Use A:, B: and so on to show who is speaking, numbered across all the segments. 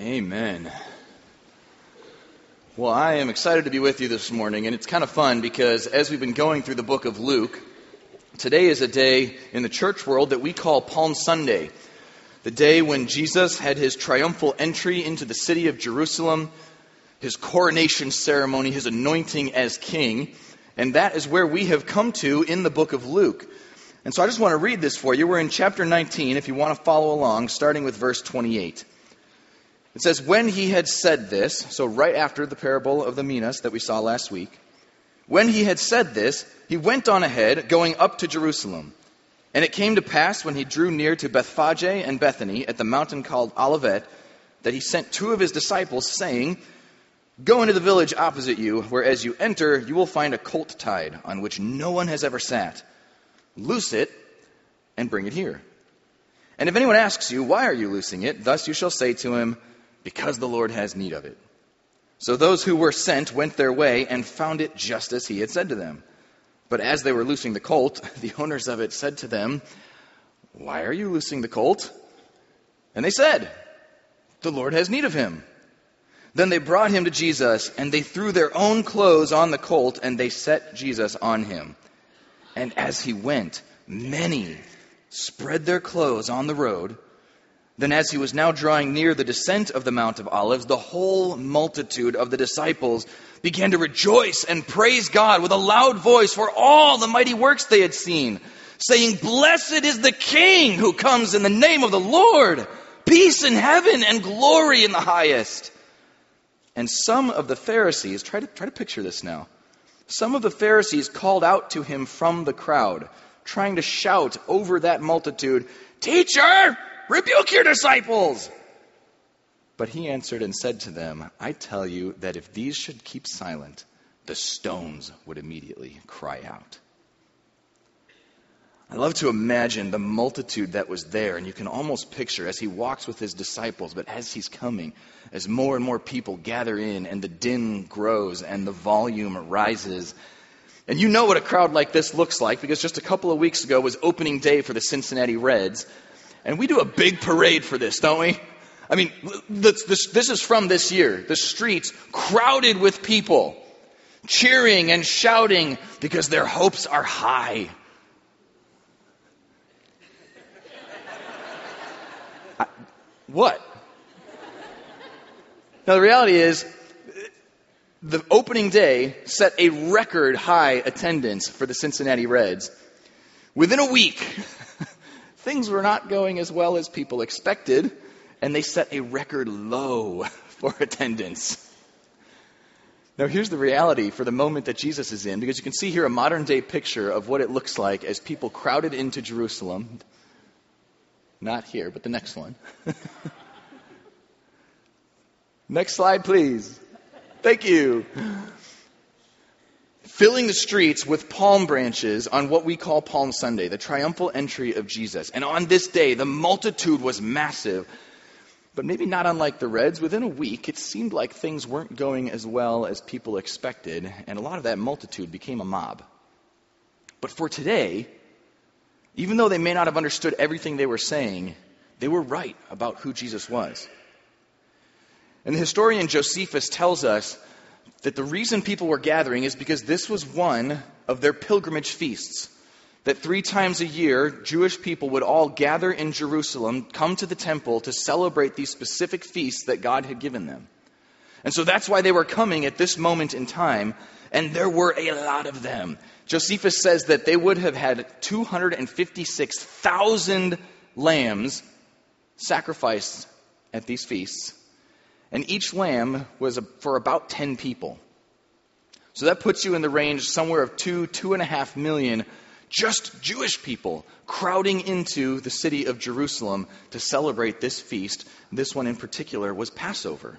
A: Amen. Well, I am excited to be with you this morning, and it's kind of fun because as we've been going through the book of Luke, today is a day in the church world that we call Palm Sunday. The day when Jesus had his triumphal entry into the city of Jerusalem, his coronation ceremony, his anointing as king, and that is where we have come to in the book of Luke. And so I just want to read this for you. We're in chapter 19, if you want to follow along, starting with verse 28. It says, When he had said this, so right after the parable of the minas that we saw last week, when he had said this, he went on ahead, going up to Jerusalem. And it came to pass when he drew near to Bethphage and Bethany at the mountain called Olivet, that he sent two of his disciples, saying, Go into the village opposite you, where as you enter, you will find a colt tied, on which no one has ever sat. Loose it and bring it here. And if anyone asks you, Why are you loosing it? Thus you shall say to him, because the Lord has need of it. So those who were sent went their way and found it just as he had said to them. But as they were loosing the colt, the owners of it said to them, Why are you loosing the colt? And they said, The Lord has need of him. Then they brought him to Jesus, and they threw their own clothes on the colt, and they set Jesus on him. And as he went, many spread their clothes on the road. Then, as he was now drawing near the descent of the Mount of Olives, the whole multitude of the disciples began to rejoice and praise God with a loud voice for all the mighty works they had seen, saying, Blessed is the King who comes in the name of the Lord, peace in heaven and glory in the highest. And some of the Pharisees, try to, try to picture this now. Some of the Pharisees called out to him from the crowd, trying to shout over that multitude, Teacher! Rebuke your disciples! But he answered and said to them, I tell you that if these should keep silent, the stones would immediately cry out. I love to imagine the multitude that was there, and you can almost picture as he walks with his disciples, but as he's coming, as more and more people gather in, and the din grows and the volume rises. And you know what a crowd like this looks like because just a couple of weeks ago was opening day for the Cincinnati Reds. And we do a big parade for this, don't we? I mean, this, this, this, is from this year. The streets crowded with people, cheering and shouting because their hopes are high. I, what? Now, the reality is, the opening day set a record high attendance for the Cincinnati Reds. Within a week, things were not going as well as people expected, and they set a record low for attendance. Now, here's the reality for the moment that Jesus is in, because you can see here a modern day picture of what it looks like as people crowded into Jerusalem. Not here, but the next one. next slide, please. Thank you filling the streets with palm branches on what we call Palm Sunday, the triumphal entry of Jesus. And on this day, the multitude was massive. But maybe not unlike the Reds, within a week, it seemed like things weren't going as well as people expected, and a lot of that multitude became a mob. But for today, even though they may not have understood everything they were saying, they were right about who Jesus was. And the historian Josephus tells us that the reason people were gathering is because this was one of their pilgrimage feasts. That three times a year, Jewish people would all gather in Jerusalem, come to the temple to celebrate these specific feasts that God had given them. And so that's why they were coming at this moment in time, and there were a lot of them. Josephus says that they would have had 256,000 lambs sacrificed at these feasts and each lamb was for about 10 people. So that puts you in the range somewhere of two, two and a half million just Jewish people crowding into the city of Jerusalem to celebrate this feast. This one in particular was Passover.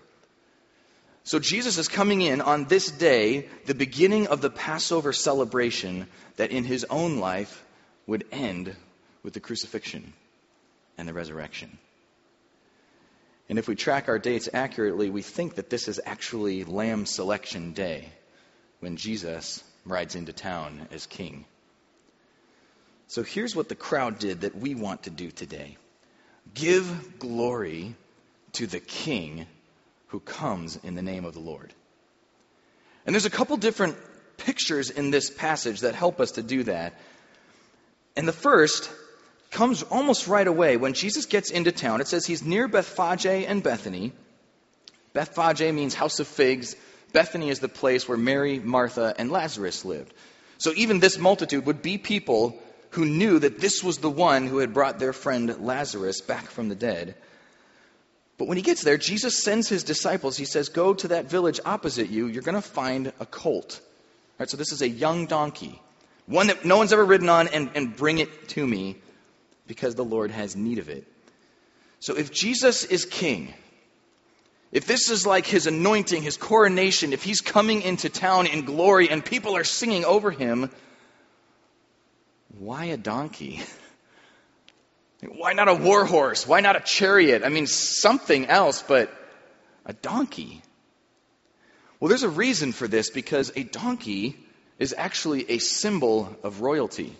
A: So Jesus is coming in on this day, the beginning of the Passover celebration that in his own life would end with the crucifixion and the resurrection. And if we track our dates accurately, we think that this is actually Lamb Selection Day when Jesus rides into town as king. So here's what the crowd did that we want to do today give glory to the king who comes in the name of the Lord. And there's a couple different pictures in this passage that help us to do that. And the first comes almost right away when Jesus gets into town. It says he's near Bethphage and Bethany. Bethphage means house of figs. Bethany is the place where Mary, Martha, and Lazarus lived. So even this multitude would be people who knew that this was the one who had brought their friend Lazarus back from the dead. But when he gets there, Jesus sends his disciples. He says, Go to that village opposite you. You're going to find a colt. All right, so this is a young donkey, one that no one's ever ridden on, and, and bring it to me because the Lord has need of it. So if Jesus is king, if this is like his anointing, his coronation, if he's coming into town in glory and people are singing over him, why a donkey? Why not a war horse? Why not a chariot? I mean, something else, but a donkey. Well, there's a reason for this because a donkey is actually a symbol of royalty.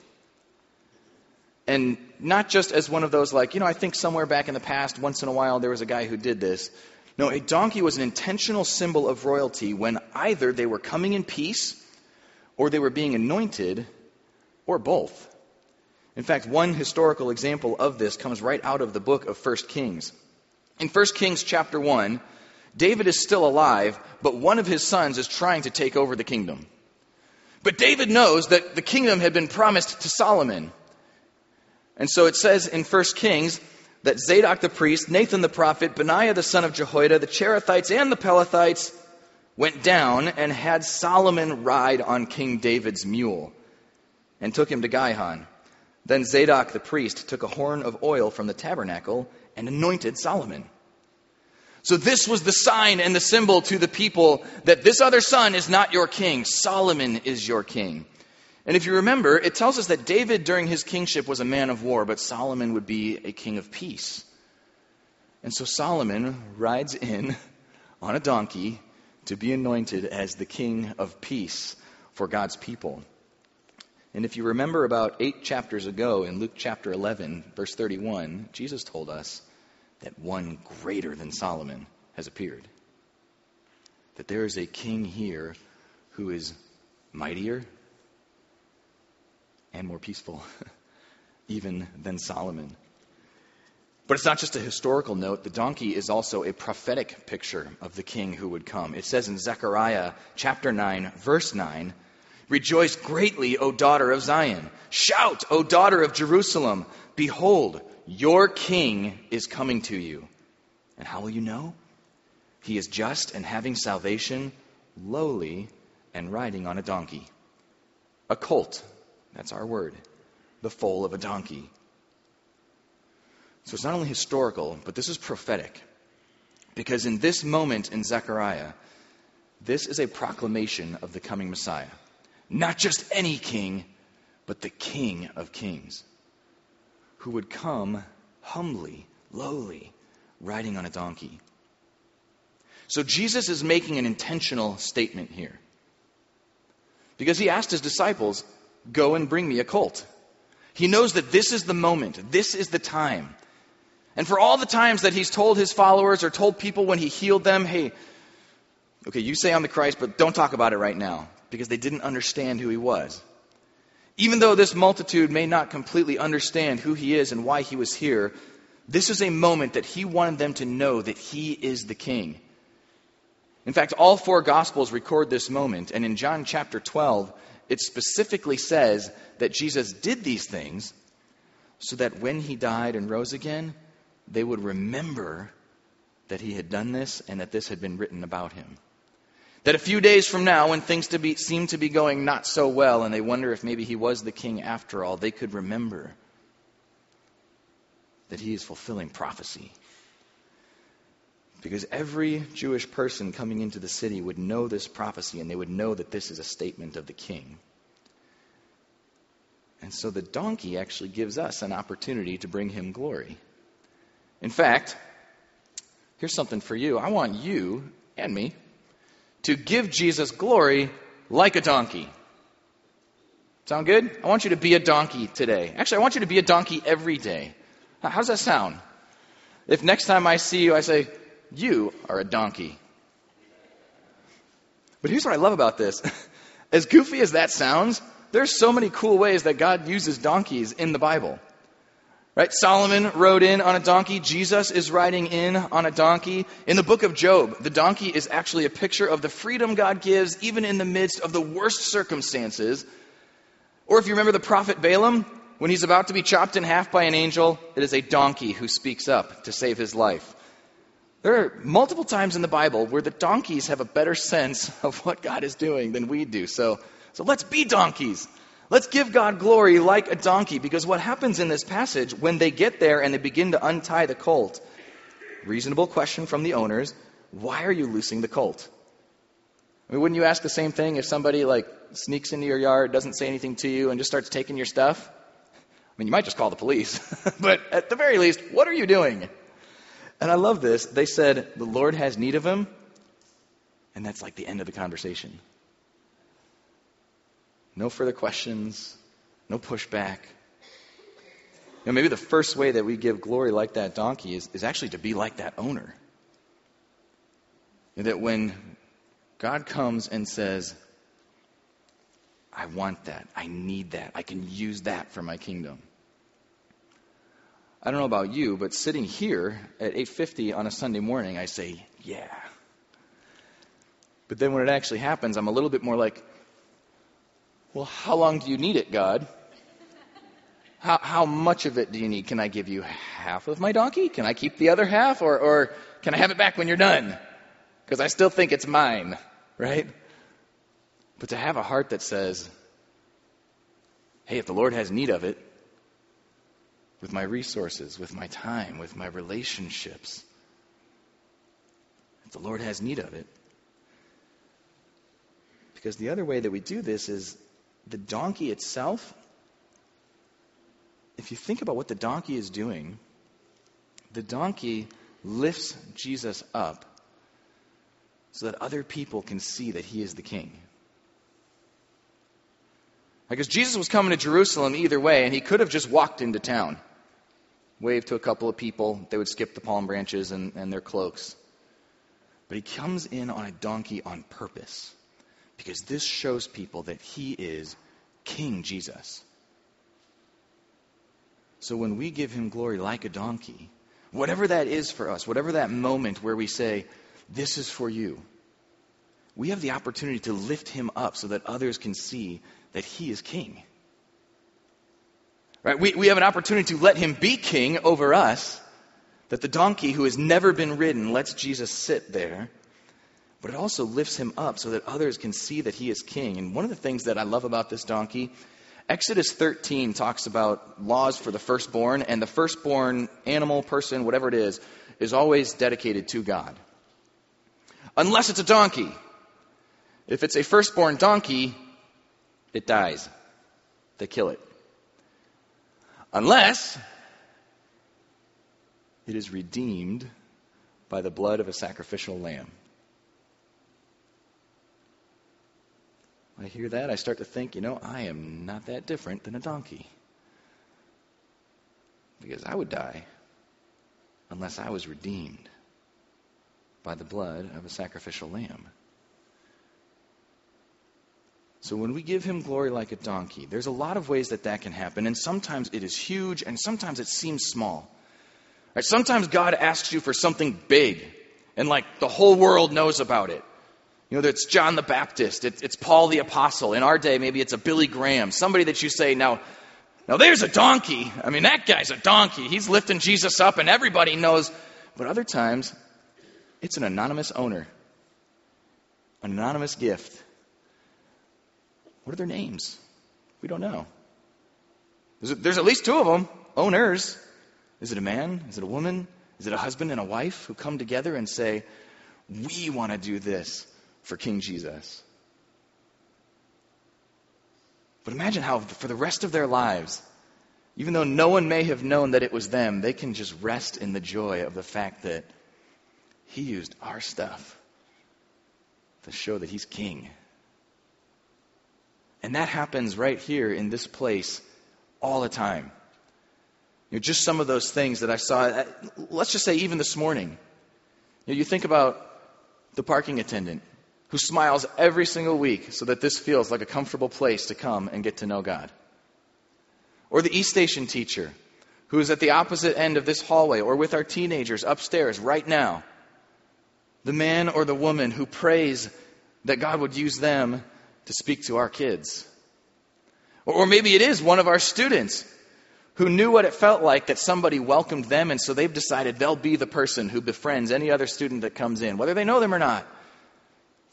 A: And not just as one of those, like, you know, I think somewhere back in the past, once in a while, there was a guy who did this. No, a donkey was an intentional symbol of royalty when either they were coming in peace or they were being anointed or both. In fact, one historical example of this comes right out of the book of 1 Kings. In 1 Kings chapter 1, David is still alive, but one of his sons is trying to take over the kingdom. But David knows that the kingdom had been promised to Solomon. And so it says in 1 Kings that Zadok the priest, Nathan the prophet, Benaiah the son of Jehoiada, the Cherethites, and the Pelethites went down and had Solomon ride on King David's mule and took him to Gihon. Then Zadok the priest took a horn of oil from the tabernacle and anointed Solomon. So this was the sign and the symbol to the people that this other son is not your king. Solomon is your king. And if you remember, it tells us that David during his kingship was a man of war, but Solomon would be a king of peace. And so Solomon rides in on a donkey to be anointed as the king of peace for God's people. And if you remember about eight chapters ago in Luke chapter 11, verse 31, Jesus told us that one greater than Solomon has appeared. That there is a king here who is mightier and more peaceful, even than Solomon. But it's not just a historical note. The donkey is also a prophetic picture of the king who would come. It says in Zechariah chapter 9, verse 9, Rejoice greatly, O daughter of Zion. Shout, O daughter of Jerusalem. Behold, your king is coming to you. And how will you know? He is just and having salvation, lowly and riding on a donkey. A colt, that's our word, the foal of a donkey. So it's not only historical, but this is prophetic. Because in this moment in Zechariah, this is a proclamation of the coming Messiah. Not just any king, but the King of kings, who would come humbly, lowly, riding on a donkey. So Jesus is making an intentional statement here. Because he asked his disciples, Go and bring me a colt. He knows that this is the moment, this is the time. And for all the times that he's told his followers or told people when he healed them, hey, okay, you say I'm the Christ, but don't talk about it right now because they didn't understand who he was. Even though this multitude may not completely understand who he is and why he was here, this is a moment that he wanted them to know that he is the king. In fact, all four gospels record this moment, and in John chapter 12, it specifically says that Jesus did these things so that when he died and rose again, they would remember that he had done this and that this had been written about him. That a few days from now, when things to be, seem to be going not so well, and they wonder if maybe he was the king after all, they could remember that he is fulfilling prophecy. Because every Jewish person coming into the city would know this prophecy, and they would know that this is a statement of the king. And so the donkey actually gives us an opportunity to bring him glory. In fact, here's something for you. I want you and me to give Jesus glory like a donkey. Sound good? I want you to be a donkey today. Actually, I want you to be a donkey every day. How does that sound? If next time I see you, I say, You are a donkey. But here's what I love about this. As goofy as that sounds, there's so many cool ways that God uses donkeys in the Bible. Right? Solomon rode in on a donkey. Jesus is riding in on a donkey. In the book of Job, the donkey is actually a picture of the freedom God gives even in the midst of the worst circumstances. Or if you remember the prophet Balaam, when he's about to be chopped in half by an angel, it is a donkey who speaks up to save his life. There are multiple times in the Bible where the donkeys have a better sense of what God is doing than we do. So, so let's be donkeys. Let's give God glory like a donkey because what happens in this passage when they get there and they begin to untie the colt? Reasonable question from the owners why are you loosing the colt? I mean, wouldn't you ask the same thing if somebody like sneaks into your yard, doesn't say anything to you, and just starts taking your stuff? I mean, you might just call the police, but at the very least, what are you doing? And I love this. They said, The Lord has need of him, and that's like the end of the conversation. No further questions, no pushback. You know, maybe the first way that we give glory like that donkey is, is actually to be like that owner. that when God comes and says, I want that, I need that, I can use that for my kingdom. I don't know about you, but sitting here at 8:50 on a Sunday morning, I say, "Yeah." But then when it actually happens, I'm a little bit more like, well, how long do you need it, God? How, how much of it do you need? Can I give you half of my donkey? Can I keep the other half? Or, or can I have it back when you're done? Because I still think it's mine, right? But to have a heart that says, hey, if the Lord has need of it, with my resources, with my time, with my relationships, if the Lord has need of it. Because the other way that we do this is the donkey itself, if you think about what the donkey is doing, the donkey lifts Jesus up so that other people can see that he is the king. Because Jesus was coming to Jerusalem either way, and he could have just walked into town, waved to a couple of people, they would skip the palm branches and, and their cloaks. But he comes in on a donkey on purpose because this shows people that he is King Jesus. So when we give him glory like a donkey, whatever that is for us, whatever that moment where we say, This is for you, we have the opportunity to lift him up so that others can see that he is king. Right? We, we have an opportunity to let him be king over us, that the donkey who has never been ridden lets Jesus sit there but it also lifts him up so that others can see that he is king. And one of the things that I love about this donkey, Exodus 13 talks about laws for the firstborn, and the firstborn animal, person, whatever it is, is always dedicated to God. Unless it's a donkey. If it's a firstborn donkey, it dies. They kill it. Unless it is redeemed by the blood of a sacrificial lamb. I hear that, I start to think, you know, I am not that different than a donkey. Because I would die unless I was redeemed by the blood of a sacrificial lamb. So when we give him glory like a donkey, there's a lot of ways that that can happen, and sometimes it is huge, and sometimes it seems small. Right? Sometimes God asks you for something big, and like the whole world knows about it. You know, it's John the Baptist, it's, it's Paul the Apostle. In our day, maybe it's a Billy Graham, somebody that you say, now, now there's a donkey. I mean, that guy's a donkey. He's lifting Jesus up and everybody knows. But other times, it's an anonymous owner, an anonymous gift. What are their names? We don't know. There's, there's at least two of them, owners. Is it a man? Is it a woman? Is it a husband and a wife who come together and say, We want to do this for King Jesus. But imagine how, for the rest of their lives, even though no one may have known that it was them, they can just rest in the joy of the fact that He used our stuff to show that He's King. And that happens right here in this place all the time. You know, just some of those things that I saw, uh, let's just say even this morning. You, know, you think about the parking attendant who smiles every single week so that this feels like a comfortable place to come and get to know God. Or the East Station teacher who is at the opposite end of this hallway or with our teenagers upstairs right now. The man or the woman who prays that God would use them to speak to our kids. Or maybe it is one of our students who knew what it felt like that somebody welcomed them, and so they've decided they'll be the person who befriends any other student that comes in, whether they know them or not,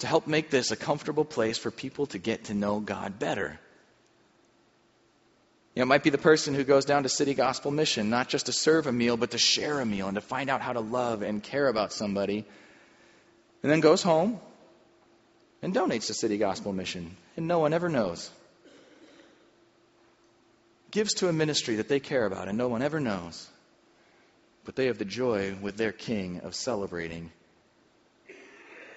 A: to help make this a comfortable place for people to get to know God better. You know, it might be the person who goes down to City Gospel Mission, not just to serve a meal, but to share a meal and to find out how to love and care about somebody. And then goes home and donates to City Gospel Mission, and no one ever knows. Gives to a ministry that they care about, and no one ever knows. But they have the joy with their king of celebrating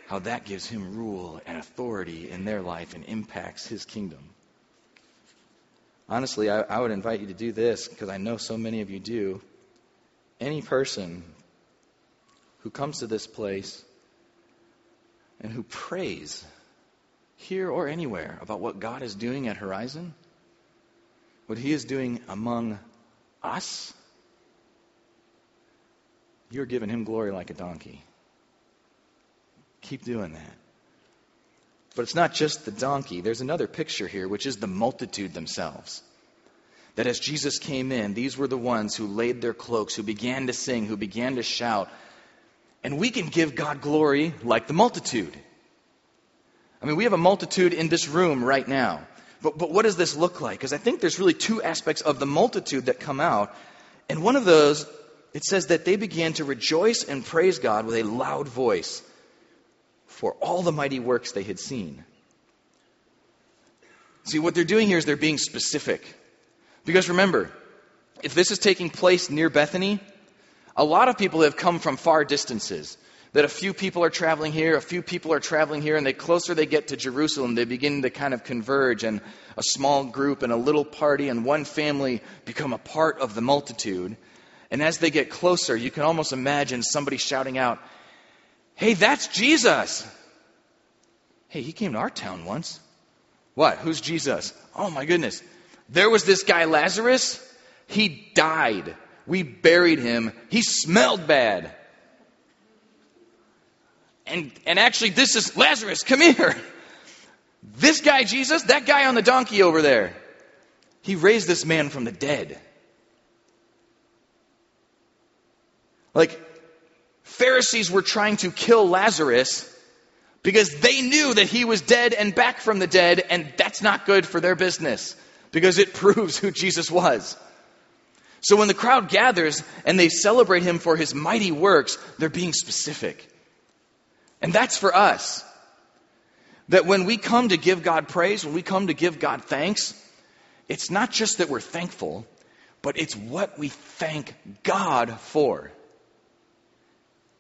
A: how that gives him rule and authority in their life and impacts his kingdom. Honestly, I, I would invite you to do this because I know so many of you do. Any person who comes to this place and who prays here or anywhere about what God is doing at Horizon, what He is doing among us, you're giving Him glory like a donkey. Keep doing that. But it's not just the donkey. There's another picture here, which is the multitude themselves. That as Jesus came in, these were the ones who laid their cloaks, who began to sing, who began to shout. And we can give God glory like the multitude. I mean, we have a multitude in this room right now. But, but what does this look like? Because I think there's really two aspects of the multitude that come out. And one of those, it says that they began to rejoice and praise God with a loud voice for all the mighty works they had seen. See, what they're doing here is they're being specific. Because remember, if this is taking place near Bethany, a lot of people have come from far distances. That a few people are traveling here, a few people are traveling here, and the closer they get to Jerusalem, they begin to kind of converge, and a small group and a little party and one family become a part of the multitude. And as they get closer, you can almost imagine somebody shouting out, Hey, that's Jesus. Hey, he came to our town once. What? Who's Jesus? Oh my goodness. There was this guy Lazarus. He died. We buried him. He smelled bad. And, and actually, this is Lazarus, come here. This guy, Jesus, that guy on the donkey over there, he raised this man from the dead. Like, Pharisees were trying to kill Lazarus because they knew that he was dead and back from the dead, and that's not good for their business because it proves who Jesus was. So when the crowd gathers and they celebrate him for his mighty works, they're being specific. And that's for us. That when we come to give God praise, when we come to give God thanks, it's not just that we're thankful, but it's what we thank God for.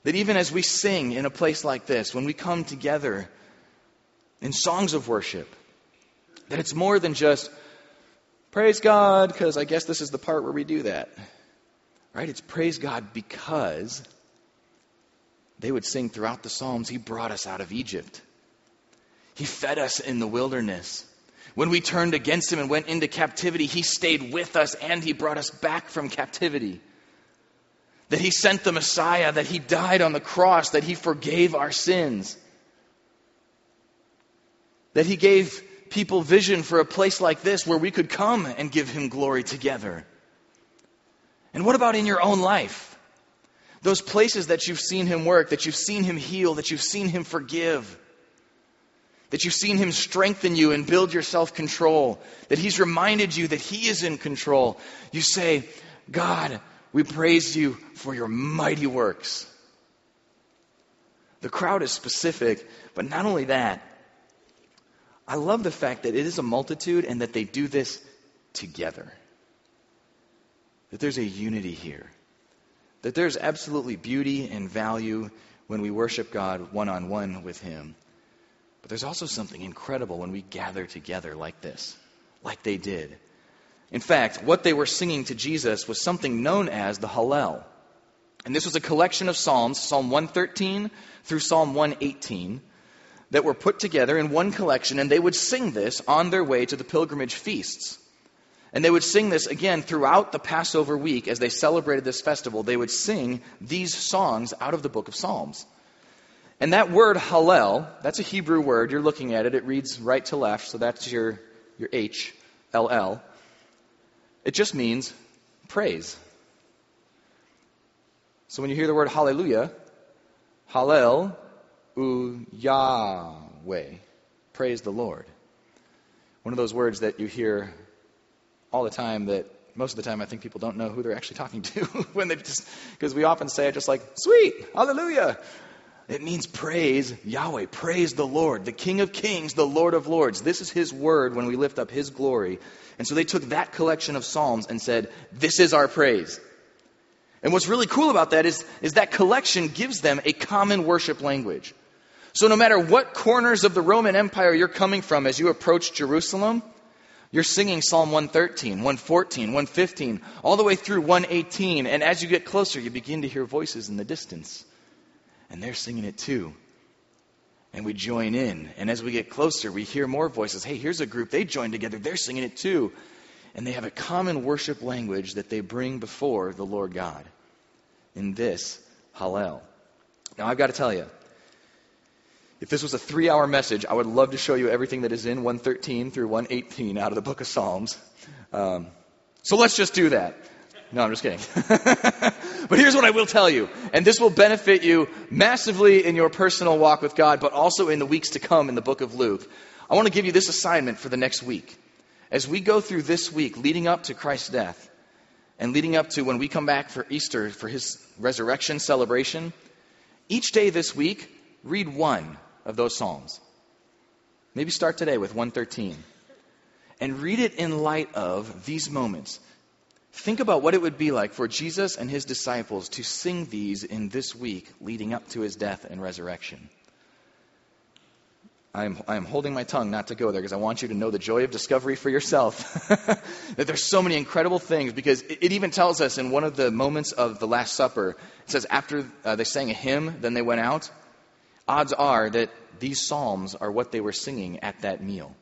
A: That even as we sing in a place like this, when we come together in songs of worship, that it's more than just praise God, because I guess this is the part where we do that. Right? It's praise God because they would sing throughout the Psalms, He brought us out of Egypt. He fed us in the wilderness. When we turned against Him and went into captivity, He stayed with us and He brought us back from captivity that he sent the Messiah, that he died on the cross, that he forgave our sins, that he gave people vision for a place like this where we could come and give him glory together. And what about in your own life? Those places that you've seen him work, that you've seen him heal, that you've seen him forgive, that you've seen him strengthen you and build your self control, that he's reminded you that he is in control. You say, God, we praise you for your mighty works. The crowd is specific, but not only that, I love the fact that it is a multitude and that they do this together. That there's a unity here. That there's absolutely beauty and value when we worship God one on one with Him. But there's also something incredible when we gather together like this, like they did. In fact, what they were singing to Jesus was something known as the Hallel. And this was a collection of Psalms, Psalm 113 through Psalm 118, that were put together in one collection, and they would sing this on their way to the pilgrimage feasts. And they would sing this again throughout the Passover week as they celebrated this festival. They would sing these songs out of the book of Psalms. And that word Hallel, that's a Hebrew word. You're looking at it. It reads right to left, so that's your, your H, L L. It just means praise. So when you hear the word hallelujah, Hallel Yahweh, praise the Lord. One of those words that you hear all the time that most of the time I think people don't know who they're actually talking to when they just because we often say it just like sweet hallelujah. It means praise Yahweh praise the Lord the King of Kings the Lord of Lords. This is his word when we lift up his glory. And so they took that collection of psalms and said this is our praise. And what's really cool about that is, is that collection gives them a common worship language so no matter what corners of the Roman Empire you're coming from as you approach Jerusalem you're singing Psalm 113, 114, 115, all the way through 118. And as you get closer, you begin to hear voices in the distance. And they're singing it too. And we join in. And as we get closer, we hear more voices. Hey, here's a group. They join together. They're singing it too. And they have a common worship language that they bring before the Lord God in this Hallel. Now, I've got to tell you, if this was a three hour message, I would love to show you everything that is in 113 through 118 out of the book of Psalms. Um, so let's just do that. No, I'm just kidding. but here's what I will tell you, and this will benefit you massively in your personal walk with God, but also in the weeks to come in the book of Luke. I want to give you this assignment for the next week. As we go through this week leading up to Christ's death and leading up to when we come back for Easter for his resurrection celebration, each day this week, read one of those Psalms. Maybe start today with 113 and read it in light of these moments. Think about what it would be like for Jesus and his disciples to sing these in this week leading up to his death and resurrection. I am, I am holding my tongue not to go there because I want you to know the joy of discovery for yourself. that there's so many incredible things because it, it, even tells us in one of the moments of the Last Supper, it says after uh, they sang a hymn, then they went out odds are that these psalms are what they were singing at that meal.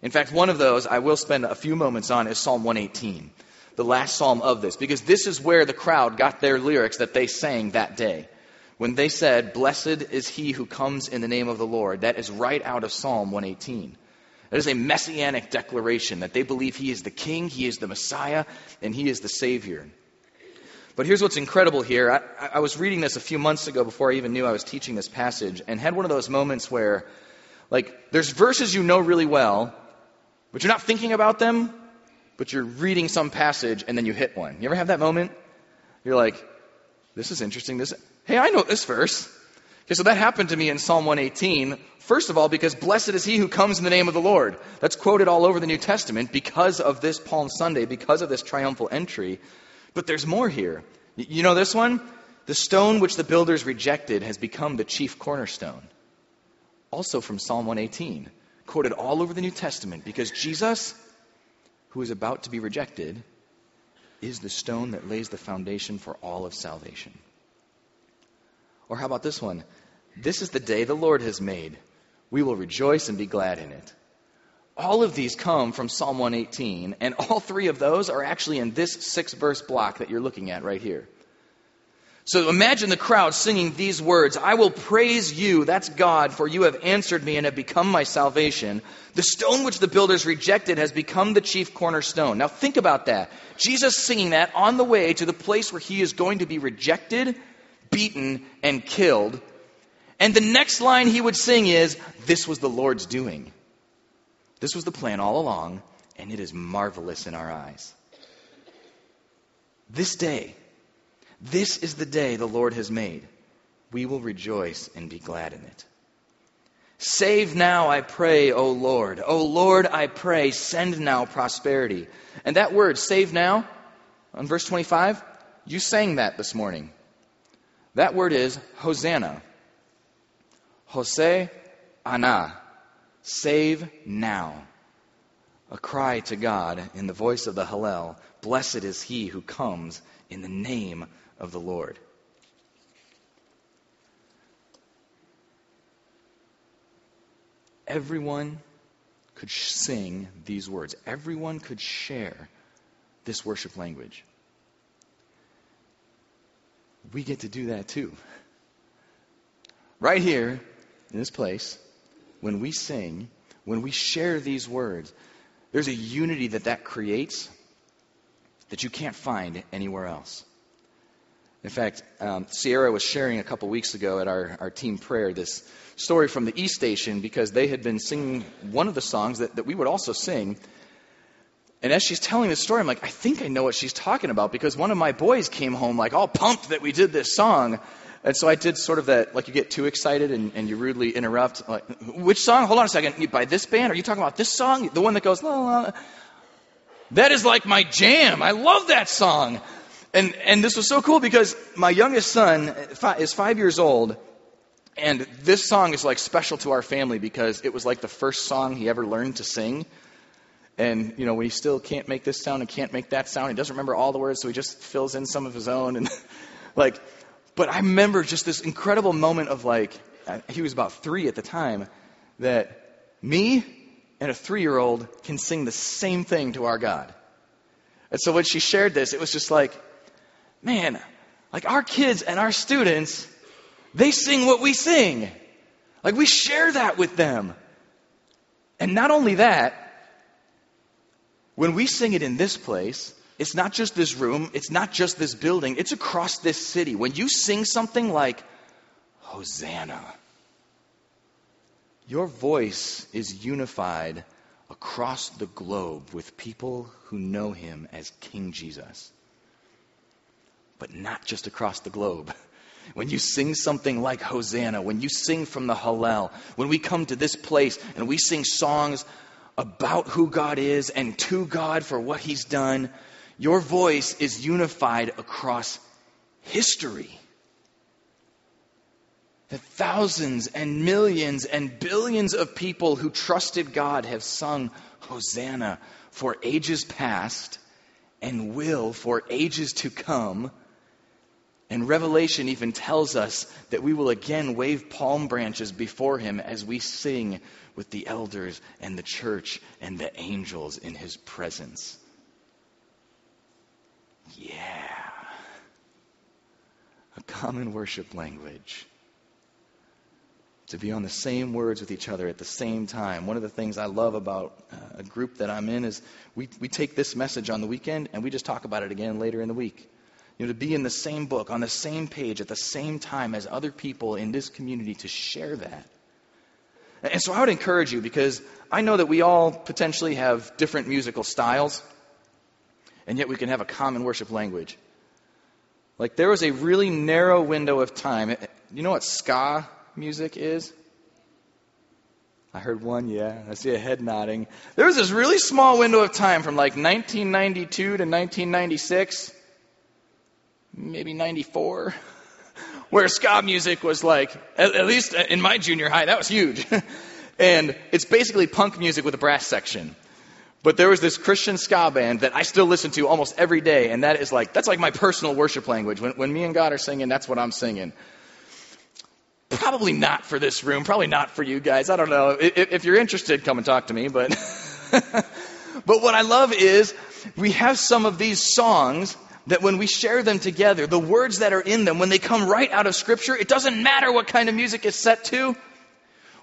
A: In fact, one of those I will spend a few moments on is Psalm 118, the last psalm of this, because this is where the crowd got their lyrics that they sang that day. When they said, Blessed is he who comes in the name of the Lord, that is right out of Psalm 118. That is a messianic declaration that they believe he is the king, he is the Messiah, and he is the Savior. But here's what's incredible here. I, I, was reading this a few months ago before I even knew I was teaching this passage and had one of those moments where, like, there's verses you know really well, but you're not thinking about them, but you're reading some passage and then you hit one. You ever have that moment? You're like, this is interesting. This, hey, I know this verse. Okay, so that happened to me in Psalm 118. First of all, because blessed is he who comes in the name of the Lord. That's quoted all over the New Testament because of this Palm Sunday, because of this triumphal entry. But there's more here. You know this one? The stone which the builders rejected has become the chief cornerstone. Also from Psalm 118, quoted all over the New Testament, because Jesus, who is about to be rejected, is the stone that lays the foundation for all of salvation. Or how about this one? This is the day the Lord has made. We will rejoice and be glad in it. All of these come from Psalm 118, and all three of those are actually in this six verse block that you're looking at right here. So imagine the crowd singing these words I will praise you, that's God, for you have answered me and have become my salvation. The stone which the builders rejected has become the chief cornerstone. Now think about that. Jesus singing that on the way to the place where he is going to be rejected, beaten, and killed. And the next line he would sing is, This was the Lord's doing. This was the plan all along, and it is marvelous in our eyes. This day, this is the day the Lord has made. We will rejoice and be glad in it. Save now, I pray, O Lord. O Lord, I pray, send now prosperity. And that word, save now, on verse 25, you sang that this morning. That word is Hosanna. Jose Ana. Save now. A cry to God in the voice of the Hallel Blessed is he who comes in the name of the Lord. Everyone could sing these words, everyone could share this worship language. We get to do that too. Right here, in this place, when we sing, when we share these words, there's a unity that that creates that you can't find anywhere else. In fact, um, Sierra was sharing a couple weeks ago at our, our team prayer this story from the East Station because they had been singing one of the songs that, that we would also sing. And as she's telling the story, I'm like, I think I know what she's talking about because one of my boys came home like all pumped that we did this song. And so I did sort of that, like you get too excited and, and you rudely interrupt. Like, which song? Hold on a second. You, By this band? Are you talking about this song? The one that goes, la, la, la. That is like my jam. I love that song. And, and this was so cool because my youngest son is five years old, and this song is like special to our family because it was like the first song he ever learned to sing. And, you know, when he still can't make this sound and can't make that sound, he doesn't remember all the words, so he just fills in some of his own. And, like, but I remember just this incredible moment of, like, uh, he was about three at the time, that me and a three year old can sing the same thing to our God. And so when she shared this, it was just like, man, like our kids and our students, they sing what we sing. Like we share that with them. And not only that, when we sing it in this place, it's not just this room, it's not just this building, it's across this city. When you sing something like, Hosanna, your voice is unified across the globe with people who know him as King Jesus but not just across the globe. When you sing something like Hosanna, when you sing from the Hallel, when we come to this place and we sing songs about who God is and to God for what He's done, your voice is unified across history. That thousands and millions and billions of people who trusted God have sung Hosanna for ages past and will for ages to come and Revelation even tells us that we will again wave palm branches before him as we sing with the elders and the church and the angels in his presence. Yeah. A common worship language. To be on the same words with each other at the same time. One of the things I love about uh, a group that I'm in is we, we take this message on the weekend and we just talk about it again later in the week. You know, to be in the same book, on the same page, at the same time as other people in this community to share that. And so I would encourage you because I know that we all potentially have different musical styles, and yet we can have a common worship language. Like there was a really narrow window of time. You know what ska music is? I heard one, yeah. I see a head nodding. There was this really small window of time from like 1992 to 1996 maybe 94, where ska music was like, at, least in my junior high, that was huge. and it's basically punk music with a brass section. But there was this Christian ska band that I still listen to almost every day, and that is like, that's like my personal worship language. When, when me and God are singing, that's what I'm singing. Probably not for this room, probably not for you guys. I don't know. If, if you're interested, come and talk to me, but. but what I love is we have some of these songs that when we share them together, the words that are in them, when they come right out of Scripture, it doesn't matter what kind of music it's set to,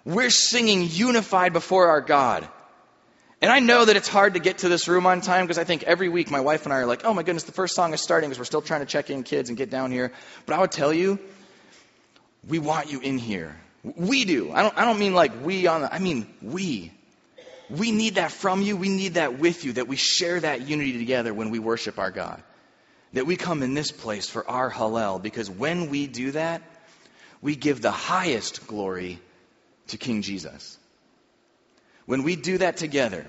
A: we're singing unified before our God. And I know that it's hard to get to this room on time because I think every week my wife and I are like, oh my goodness, the first song is starting because we're still trying to check in kids and get down here. But I would tell you, we want you in here. We do. I don't, I don't mean like we on the, I mean we. We need that from you. We need that with you, that we share that unity together when we worship our God that we come in this place for our Hallel because when we do that, we give the highest glory to King Jesus. When we do that together,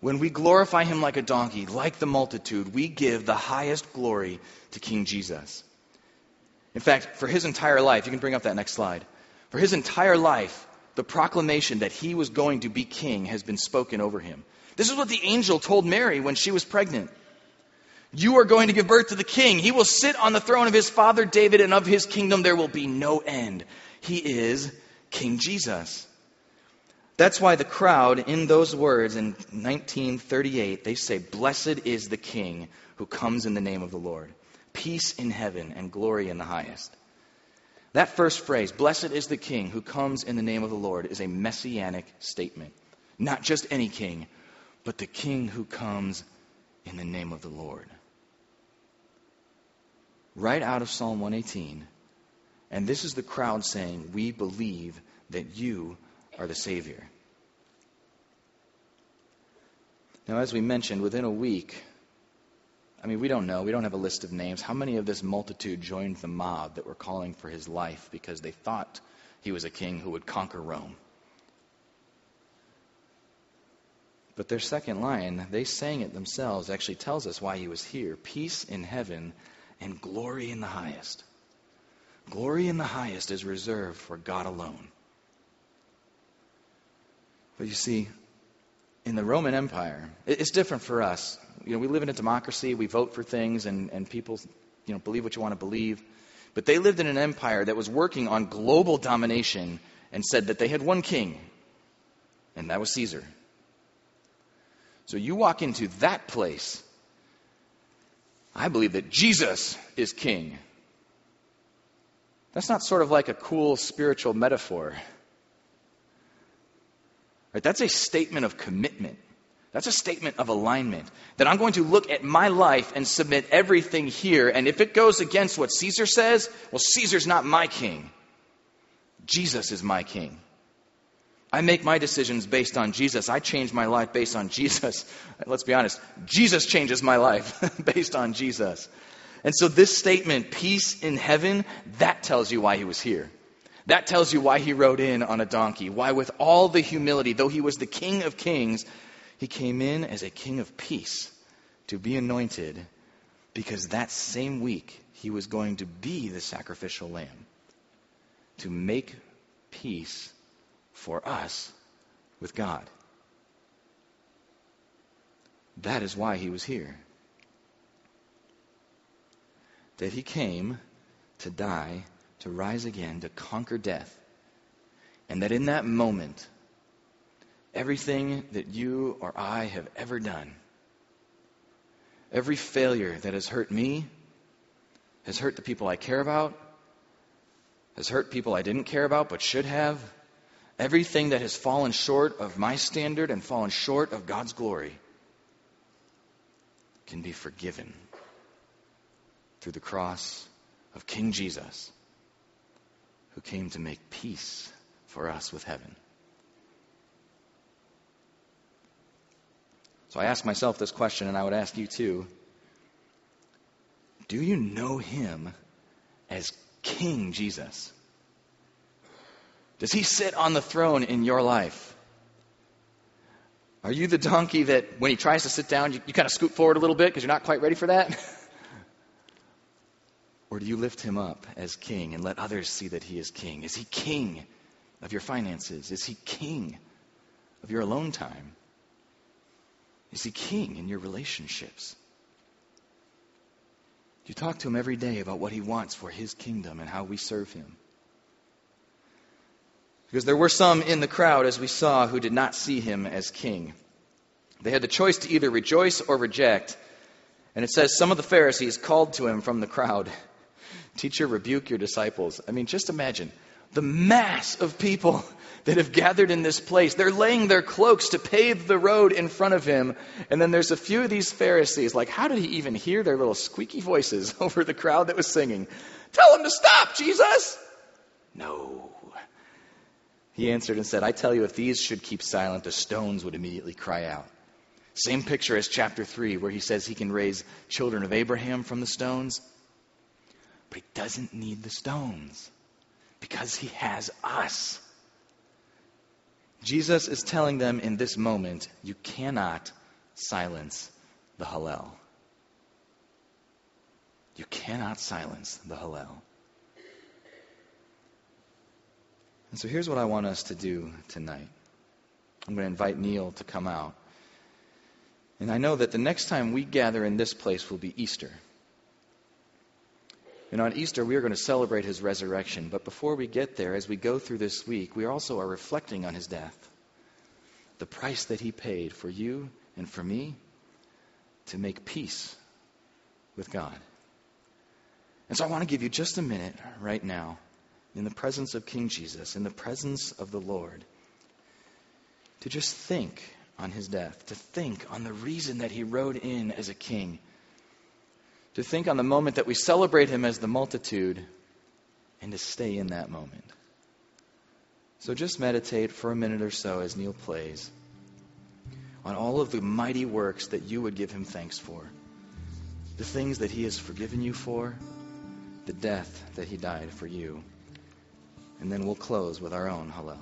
A: when we glorify him like a donkey, like the multitude, we give the highest glory to King Jesus. In fact, for his entire life, you can bring up that next slide. For his entire life, the proclamation that he was going to be king has been spoken over him. This is what the angel told Mary when she was pregnant. You are going to give birth to the king. He will sit on the throne of his father David, and of his kingdom there will be no end. He is King Jesus. That's why the crowd, in those words in 1938, they say, Blessed is the King who comes in the name of the Lord. Peace in heaven and glory in the highest. That first phrase, Blessed is the King who comes in the name of the Lord, is a messianic statement. Not just any king, but the King who comes in the name of the Lord. Right out of Psalm 118. And this is the crowd saying, We believe that you are the Savior. Now, as we mentioned, within a week, I mean, we don't know. We don't have a list of names. How many of this multitude joined the mob that were calling for his life because they thought he was a king who would conquer Rome? But their second line, they sang it themselves, actually tells us why he was here peace in heaven and glory in the highest. Glory in the highest is reserved for God alone. But you see, in the Roman Empire, it's different for us. You know, we live in a democracy, we vote for things, and, and people you know, believe what you want to believe. But they lived in an empire that was working on global domination and said that they had one king, and that was Caesar. So you walk into that place. I believe that Jesus is king. That's not sort of like a cool spiritual metaphor. Right? That's a statement of commitment. That's a statement of alignment. That I'm going to look at my life and submit everything here. And if it goes against what Caesar says, well, Caesar's not my king. Jesus is my king. I make my decisions based on Jesus. I change my life based on Jesus. Let's be honest. Jesus changes my life based on Jesus. And so this statement, peace in heaven, that tells you why he was here. That tells you why he rode in on a donkey. Why, with all the humility, though he was the king of kings, he came in as a king of peace to be anointed because that same week he was going to be the sacrificial lamb to make peace for us with God. That is why he was here. That he came to die, to rise again, to conquer death. And that in that moment, everything that you or I have ever done, every failure that has hurt me, has hurt the people I care about, has hurt people I didn't care about but should have, Everything that has fallen short of my standard and fallen short of God's glory can be forgiven through the cross of King Jesus, who came to make peace for us with heaven. So I ask myself this question, and I would ask you too. Do you know him as King Jesus? Does he sit on the throne in your life? Are you the donkey that when he tries to sit down, you, you kind of scoot forward a little bit because you're not quite ready for that? or do you lift him up as king and let others see that he is king? Is he king of your finances? Is he king of your alone time? Is he king in your relationships? Do you talk to him every day about what he wants for his kingdom and how we serve him? Because there were some in the crowd, as we saw, who did not see him as king. They had the choice to either rejoice or reject. And it says some of the Pharisees called to him from the crowd, Teacher, rebuke your disciples. I mean, just imagine the mass of people that have gathered in this place. They're laying their cloaks to pave the road in front of him. And then there's a few of these Pharisees. Like, how did he even hear their little squeaky voices over the crowd that was singing? Tell them to stop, Jesus! No. He answered and said, I tell you, if these should keep silent, the stones would immediately cry out. Same picture as chapter 3, where he says he can raise children of Abraham from the stones. But he doesn't need the stones because he has us. Jesus is telling them in this moment, you cannot silence the Hallel. You cannot silence the Hallel. And so here's what I want us to do tonight. I'm going to invite Neil to come out. And I know that the next time we gather in this place will be Easter. And on Easter, we are going to celebrate his resurrection. But before we get there, as we go through this week, we also are reflecting on his death. the price that he paid for you and for me to make peace with God. And so I want to give you just a minute right now in the presence of King Jesus, in the presence of the Lord, to just think on his death, to think on the reason that he rode in as a king, to think on the moment that we celebrate him as the multitude, and to stay in that moment. So just meditate for a minute or so as Neil plays on all of the mighty works that you would give him thanks for, the things that he has forgiven you for, the death that he died for you. And then we'll close with our own Hallel.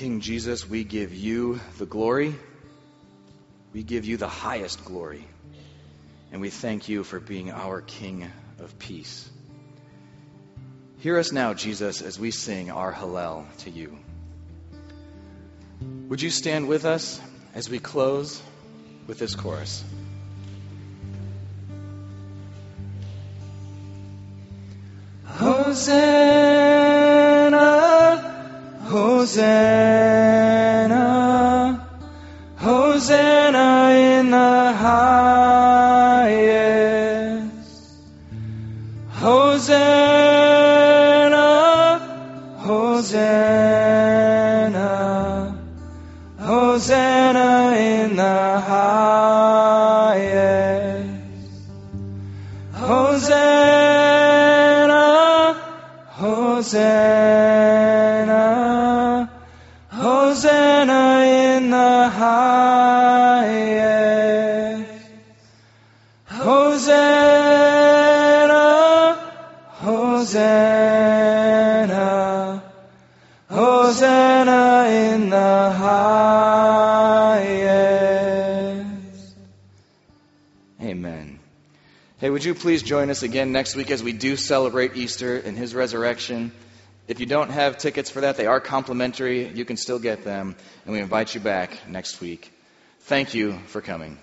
A: King Jesus, we give you the glory. We give you the highest glory. And we thank you for being our King of peace. Hear us now, Jesus, as we sing our Hallel to you. Would you stand with us as we close with this chorus? Hosanna, would you please join us again next week as we do celebrate Easter and his resurrection? If you don't have tickets for that, they are complimentary. You can still get them, and we invite you back next week. Thank you for coming.